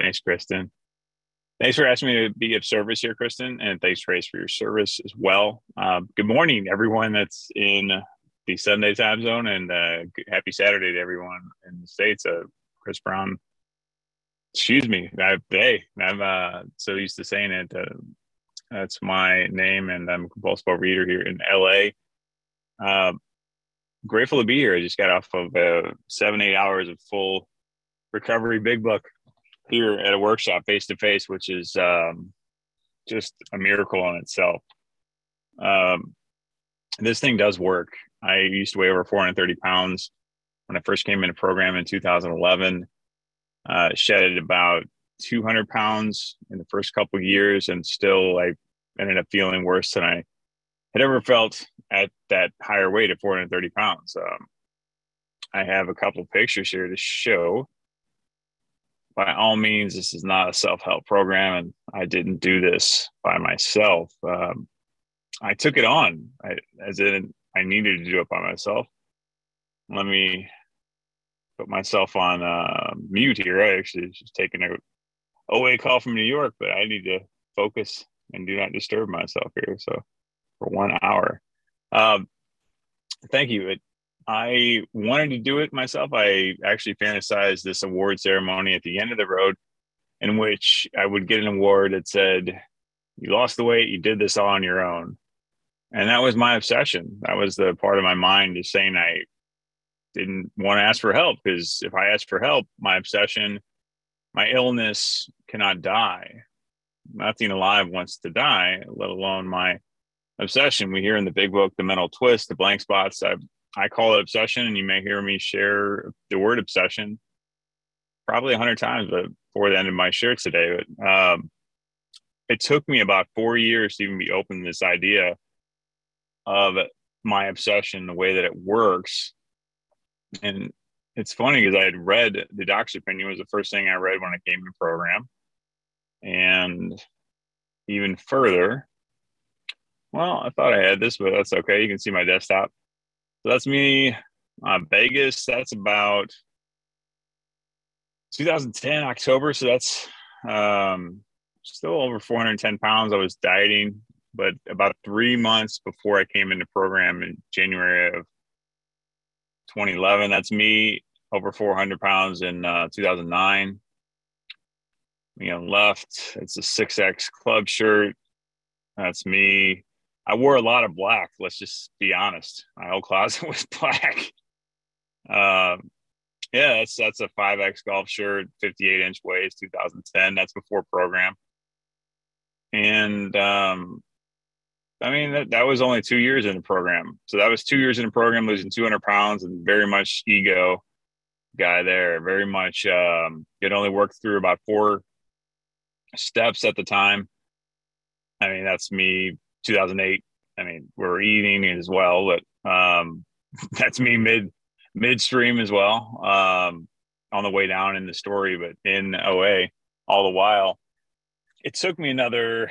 Thanks, Kristen. Thanks for asking me to be of service here, Kristen, and thanks, Trace, for your service as well. Um, good morning, everyone that's in the Sydney time zone, and uh, happy Saturday to everyone in the states. Uh, Chris Brown, excuse me, I, hey, I'm uh, so used to saying it. Uh, that's my name, and I'm a compulsive eater here in LA. Um, grateful to be here. I just got off of uh, seven, eight hours of full recovery, big book here at a workshop face to face, which is um, just a miracle in itself. Um, this thing does work. I used to weigh over 430 pounds when I first came into program in 2011. Uh, shedded about 200 pounds in the first couple years, and still I ended up feeling worse than I had ever felt at that higher weight of 430 pounds. Um, I have a couple pictures here to show. By all means, this is not a self help program, and I didn't do this by myself. Um, I took it on I, as in I needed to do it by myself. Let me put myself on uh, mute here. I actually just taking a OA call from New York, but I need to focus and do not disturb myself here. So for one hour. Um, thank you. It, I wanted to do it myself. I actually fantasized this award ceremony at the end of the road in which I would get an award that said, You lost the weight, you did this all on your own. And that was my obsession. That was the part of my mind is saying I didn't want to ask for help because if I asked for help, my obsession, my illness cannot die. Nothing alive wants to die, let alone my obsession. We hear in the big book, the mental twist, the blank spots. I, I call it obsession, and you may hear me share the word obsession probably a hundred times before the end of my share today. But um, it took me about four years to even be open to this idea of my obsession, the way that it works. And it's funny because I had read the doctor's opinion was the first thing I read when I came to program. And even further, well, I thought I had this, but that's okay. You can see my desktop. That's me. Uh, Vegas, that's about 2010 October. So that's um, still over 410 pounds. I was dieting, but about three months before I came into program in January of 2011, that's me over 400 pounds in uh, 2009. Me on left, it's a 6X club shirt. That's me I wore a lot of black. Let's just be honest. My whole closet was black. Um, yeah, that's that's a five X golf shirt, fifty eight inch waist, two thousand ten. That's before program. And um, I mean that, that was only two years in the program. So that was two years in the program, losing two hundred pounds, and very much ego guy there. Very much um, could only work through about four steps at the time. I mean, that's me 2008. I mean, we're eating as well, but um, that's me mid midstream as well um, on the way down in the story, but in OA all the while. It took me another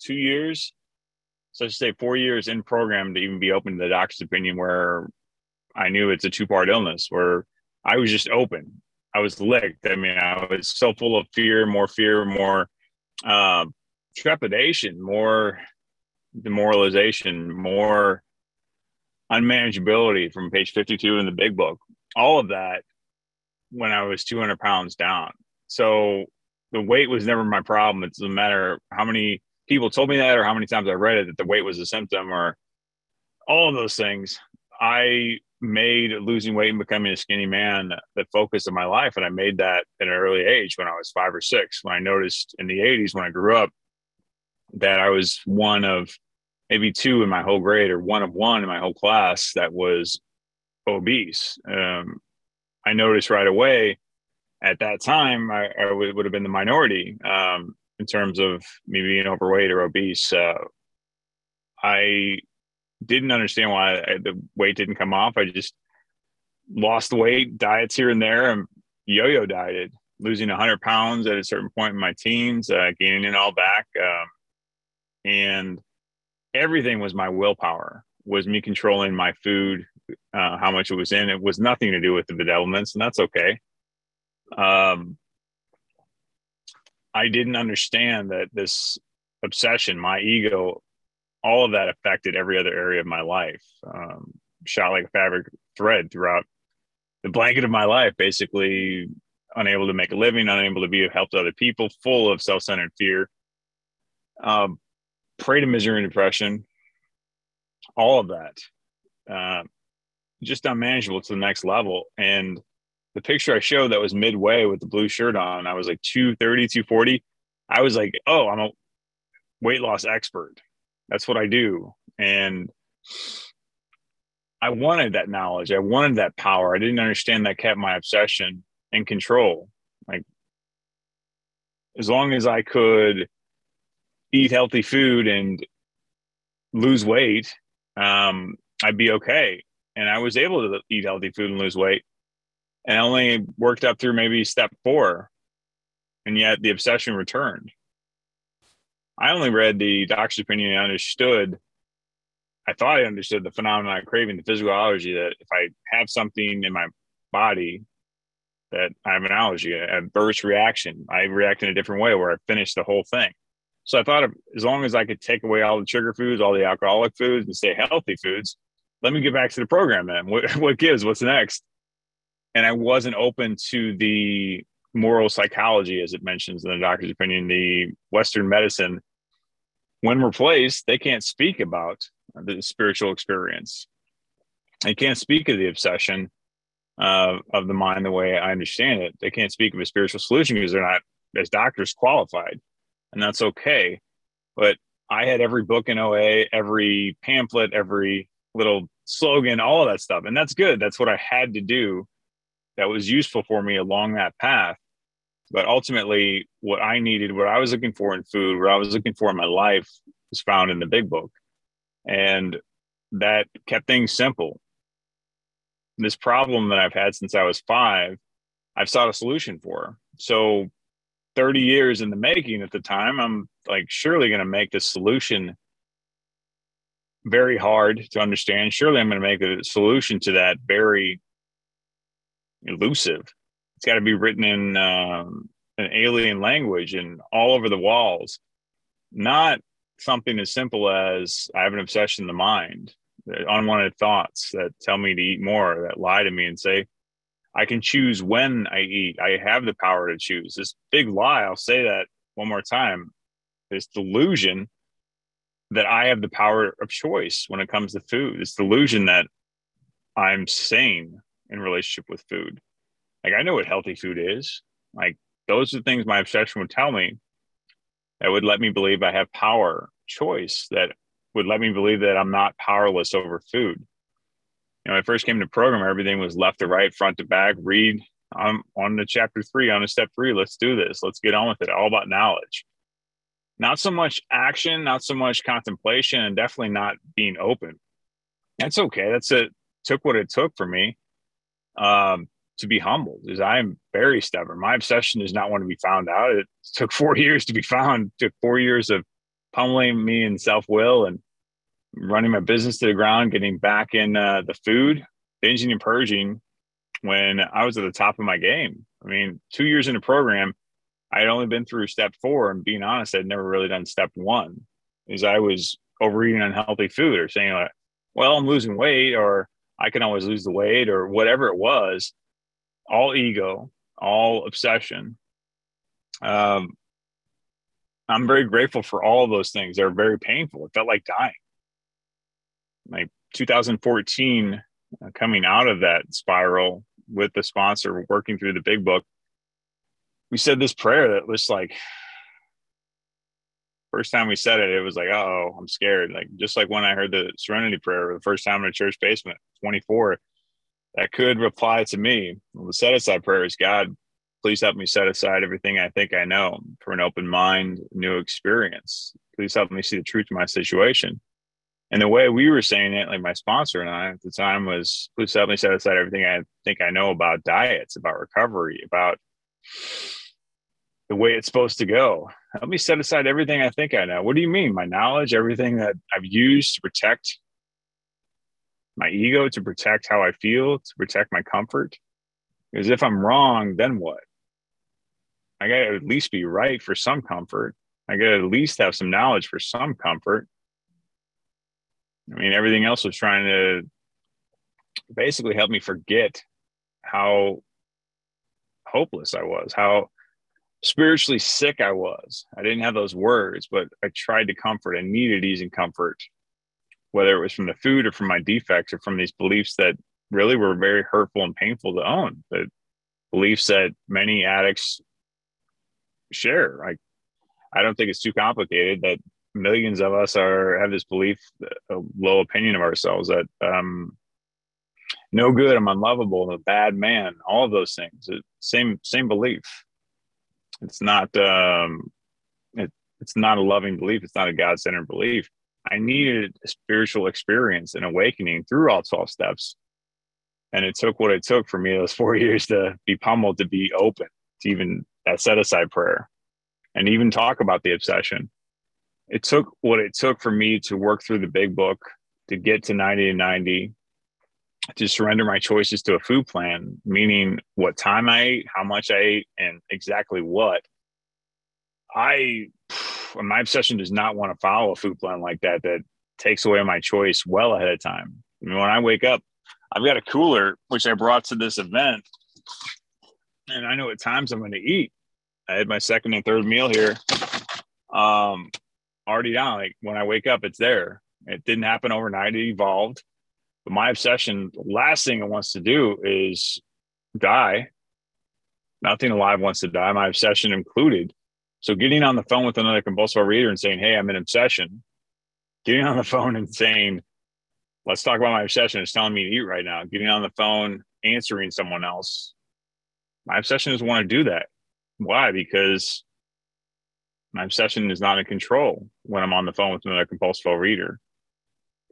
two years, so I should say four years in program to even be open to the doctor's opinion, where I knew it's a two part illness, where I was just open. I was licked. I mean, I was so full of fear, more fear, more uh, trepidation, more demoralization, more unmanageability from page 52 in the big book. All of that when I was 200 pounds down. So the weight was never my problem. It doesn't matter how many people told me that or how many times I read it that the weight was a symptom or all of those things. I made losing weight and becoming a skinny man the focus of my life. And I made that at an early age when I was five or six. When I noticed in the 80s when I grew up that I was one of maybe two in my whole grade or one of one in my whole class that was obese. Um, I noticed right away at that time I, I w- would have been the minority um, in terms of me being overweight or obese. I didn't understand why I, the weight didn't come off. I just lost weight, diets here and there, and yo-yo dieted, losing 100 pounds at a certain point in my teens, uh, gaining it all back. Um, and everything was my willpower was me controlling my food uh, how much it was in. It was nothing to do with the bedevilments and that's okay. Um, I didn't understand that this obsession, my ego, all of that affected every other area of my life. Um, shot like a fabric thread throughout the blanket of my life, basically unable to make a living, unable to be of help to other people, full of self centered fear, um, prey to misery and depression, all of that. Uh, just unmanageable to the next level. And the picture I showed that was midway with the blue shirt on, I was like 230, 240. I was like, oh, I'm a weight loss expert. That's what I do. And I wanted that knowledge. I wanted that power. I didn't understand that kept my obsession and control. Like, as long as I could eat healthy food and lose weight, um, I'd be okay. And I was able to eat healthy food and lose weight. And I only worked up through maybe step four. And yet the obsession returned. I only read the doctor's opinion and understood. I thought I understood the phenomenon of craving, the physical allergy that if I have something in my body that I have an allergy, an adverse reaction, I react in a different way where I finish the whole thing. So I thought of, as long as I could take away all the sugar foods, all the alcoholic foods, and stay healthy foods, let me get back to the program then. What, what gives? What's next? And I wasn't open to the moral psychology, as it mentions in the doctor's opinion, the Western medicine. When replaced, they can't speak about the spiritual experience. They can't speak of the obsession uh, of the mind the way I understand it. They can't speak of a spiritual solution because they're not, as doctors, qualified and that's okay. But I had every book in OA, every pamphlet, every little slogan, all of that stuff. And that's good. That's what I had to do that was useful for me along that path. But ultimately, what I needed, what I was looking for in food, what I was looking for in my life was found in the big book. And that kept things simple. This problem that I've had since I was five, I've sought a solution for. So 30 years in the making at the time. I'm like, surely going to make this solution very hard to understand. Surely I'm going to make the solution to that very elusive. It's got to be written in um, an alien language and all over the walls, not something as simple as I have an obsession in the mind, unwanted thoughts that tell me to eat more, that lie to me and say, I can choose when I eat. I have the power to choose. This big lie, I'll say that one more time, this delusion that I have the power of choice when it comes to food. This delusion that I'm sane in relationship with food. Like I know what healthy food is. Like those are the things my obsession would tell me that would let me believe I have power, choice, that would let me believe that I'm not powerless over food you know, I first came to program, everything was left to right, front to back, read. I'm on to chapter three, on to step three. Let's do this. Let's get on with it. All about knowledge. Not so much action, not so much contemplation, and definitely not being open. That's okay. That's it. Took what it took for me um, to be humbled. Is I am very stubborn. My obsession does not want to be found out. It took four years to be found. Took four years of pummeling me in self will and running my business to the ground, getting back in uh, the food, binging and purging when I was at the top of my game. I mean, two years in the program, I had only been through step four, and being honest, I'd never really done step one. Is I was overeating unhealthy food or saying like, "Well, I'm losing weight," or "I can always lose the weight," or whatever it was. All ego, all obsession. Um, I'm very grateful for all those things. They're very painful. It felt like dying like 2014 uh, coming out of that spiral with the sponsor working through the big book we said this prayer that was like first time we said it it was like oh i'm scared. Like just like when i heard the serenity prayer the first time in a church basement 24 that could reply to me. Well, the set aside prayer is god please help me set aside everything i think i know for an open mind new experience. Please help me see the truth of my situation and the way we were saying it, like my sponsor and I at the time was me set aside everything I think I know about diets, about recovery, about the way it's supposed to go. Let me set aside everything I think I know. What do you mean? My knowledge, everything that I've used to protect my ego, to protect how I feel, to protect my comfort. Because if I'm wrong, then what? I got to at least be right for some comfort. I got to at least have some knowledge for some comfort. I mean, everything else was trying to basically help me forget how hopeless I was, how spiritually sick I was. I didn't have those words, but I tried to comfort. I needed ease and comfort, whether it was from the food or from my defects or from these beliefs that really were very hurtful and painful to own. The beliefs that many addicts share. Like, I don't think it's too complicated that millions of us are have this belief, a low opinion of ourselves that um, no good, I'm unlovable, I'm a bad man, all of those things. Same same belief. It's not um, it, it's not a loving belief. It's not a God centered belief. I needed a spiritual experience and awakening through all 12 steps. And it took what it took for me those four years to be pummeled, to be open, to even that set aside prayer and even talk about the obsession. It took what it took for me to work through the big book, to get to 90 and 90, to surrender my choices to a food plan, meaning what time I ate, how much I ate, and exactly what. I, my obsession does not want to follow a food plan like that that takes away my choice well ahead of time. I mean, when I wake up, I've got a cooler which I brought to this event, and I know at times I'm going to eat. I had my second and third meal here, um, already down. Like when I wake up, it's there. It didn't happen overnight. It evolved. But my obsession, last thing it wants to do is die. Nothing alive wants to die, my obsession included. So getting on the phone with another compulsive eater and saying, Hey, I'm in obsession, getting on the phone and saying, Let's talk about my obsession. It's telling me to eat right now. Getting on the phone, answering someone else. My obsession is want to do that. Why? Because my obsession is not in control when I'm on the phone with another compulsive eater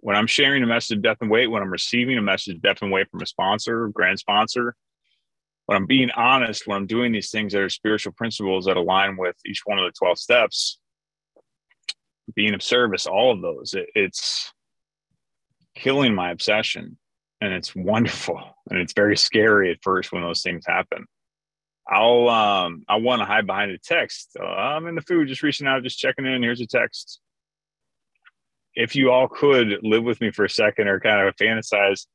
when I'm sharing a message of depth and weight, when I'm receiving a message of depth and weight from a sponsor, grand sponsor, when I'm being honest, when I'm doing these things that are spiritual principles that align with each one of the 12 steps, being of service, all of those, it, it's killing my obsession. And it's wonderful. And it's very scary at first when those things happen. I'll um I want to hide behind a text. Uh, I'm in the food, just reaching out, just checking in. Here's a text if you all could live with me for a second or kind of fantasize,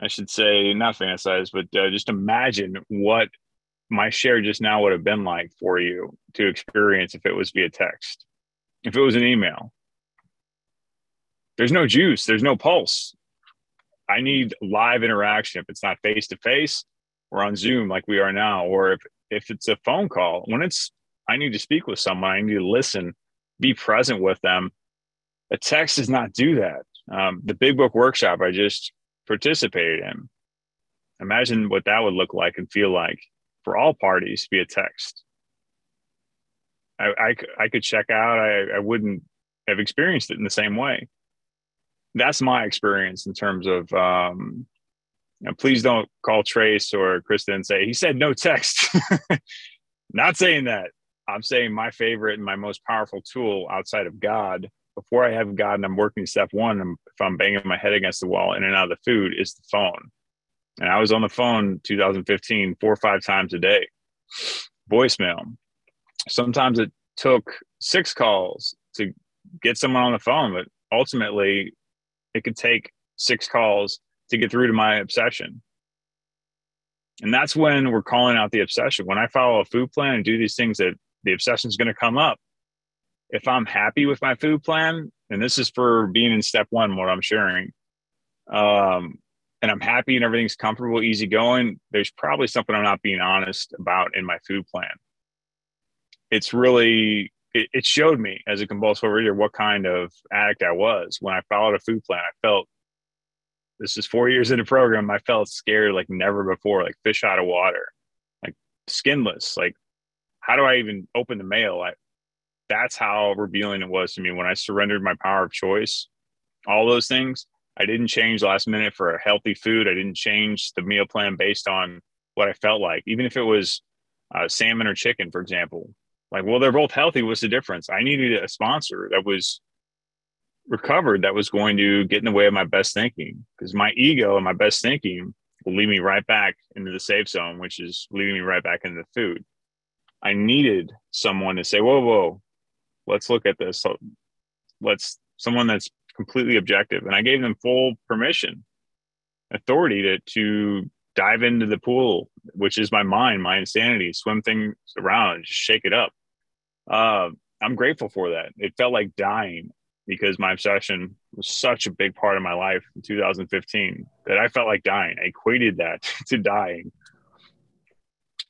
I should say, not fantasize, but uh, just imagine what my share just now would have been like for you to experience if it was via text, if it was an email. There's no juice, there's no pulse. I need live interaction. If it's not face to face or on Zoom like we are now, or if, if it's a phone call, when it's, I need to speak with someone, I need to listen, be present with them a text does not do that. Um, the big book workshop I just participated in, imagine what that would look like and feel like for all parties via text. I, I, I could check out, I, I wouldn't have experienced it in the same way. That's my experience in terms of, um, know, please don't call Trace or Krista and say, he said no text. Not saying that. I'm saying my favorite and my most powerful tool outside of God before I have God and I'm working step one, if I'm banging my head against the wall in and out of the food, is the phone. And I was on the phone 2015 four or five times a day, voicemail. Sometimes it took six calls to get someone on the phone, but ultimately it could take six calls to get through to my obsession. And that's when we're calling out the obsession. When I follow a food plan and do these things that the obsession is going to come up, if I'm happy with my food plan, and this is for being in step one, what I'm sharing, um, and I'm happy and everything's comfortable, easy going, there's probably something I'm not being honest about in my food plan. It's really, it, it showed me as a compulsive eater what kind of addict I was. When I followed a food plan, I felt this is four years into program. I felt scared like never before, like fish out of water, like skinless. Like, how do I even open the mail? I, that's how revealing it was to me when I surrendered my power of choice. All those things. I didn't change last minute for a healthy food. I didn't change the meal plan based on what I felt like, even if it was uh, salmon or chicken, for example. Like, well, they're both healthy. What's the difference? I needed a sponsor that was recovered, that was going to get in the way of my best thinking, because my ego and my best thinking will lead me right back into the safe zone, which is leading me right back into the food. I needed someone to say, whoa, whoa, let's look at this. Let's someone that's completely objective. And I gave them full permission, authority to, to dive into the pool, which is my mind, my insanity, swim things around, shake it up. Uh, I'm grateful for that. It felt like dying because my obsession was such a big part of my life in 2015 that I felt like dying. I equated that to dying.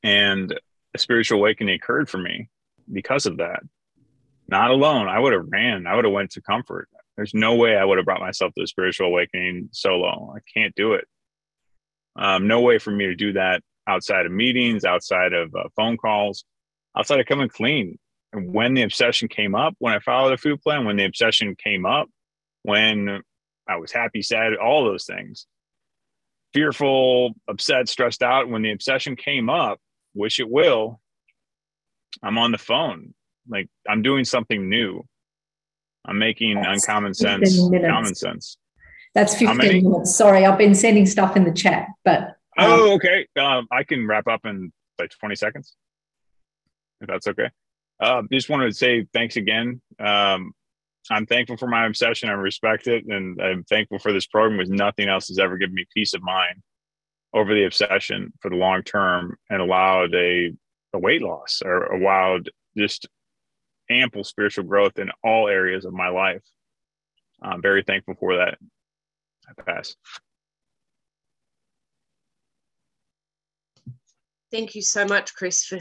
And a spiritual awakening occurred for me because of that. Not alone. I would have ran. I would have went to comfort. There's no way I would have brought myself to a spiritual awakening solo. I can't do it. Um, no way for me to do that outside of meetings, outside of uh, phone calls, outside of coming clean. And when the obsession came up, when I followed a food plan, when the obsession came up, when I was happy, sad, all those things, fearful, upset, stressed out, when the obsession came up, wish it will, I'm on the phone. Like I'm doing something new. I'm making That's uncommon sense, common sense. That's 15 minutes. Sorry, I've been sending stuff in the chat, but. Um, oh, okay. Um, I can wrap up in like 20 seconds, if that's okay. Uh, just wanted to say thanks again. Um, I'm thankful for my obsession. I respect it, and I'm thankful for this program. Because nothing else has ever given me peace of mind over the obsession for the long term, and allowed a a weight loss or allowed just ample spiritual growth in all areas of my life. I'm very thankful for that. I pass. Thank you so much, Chris, for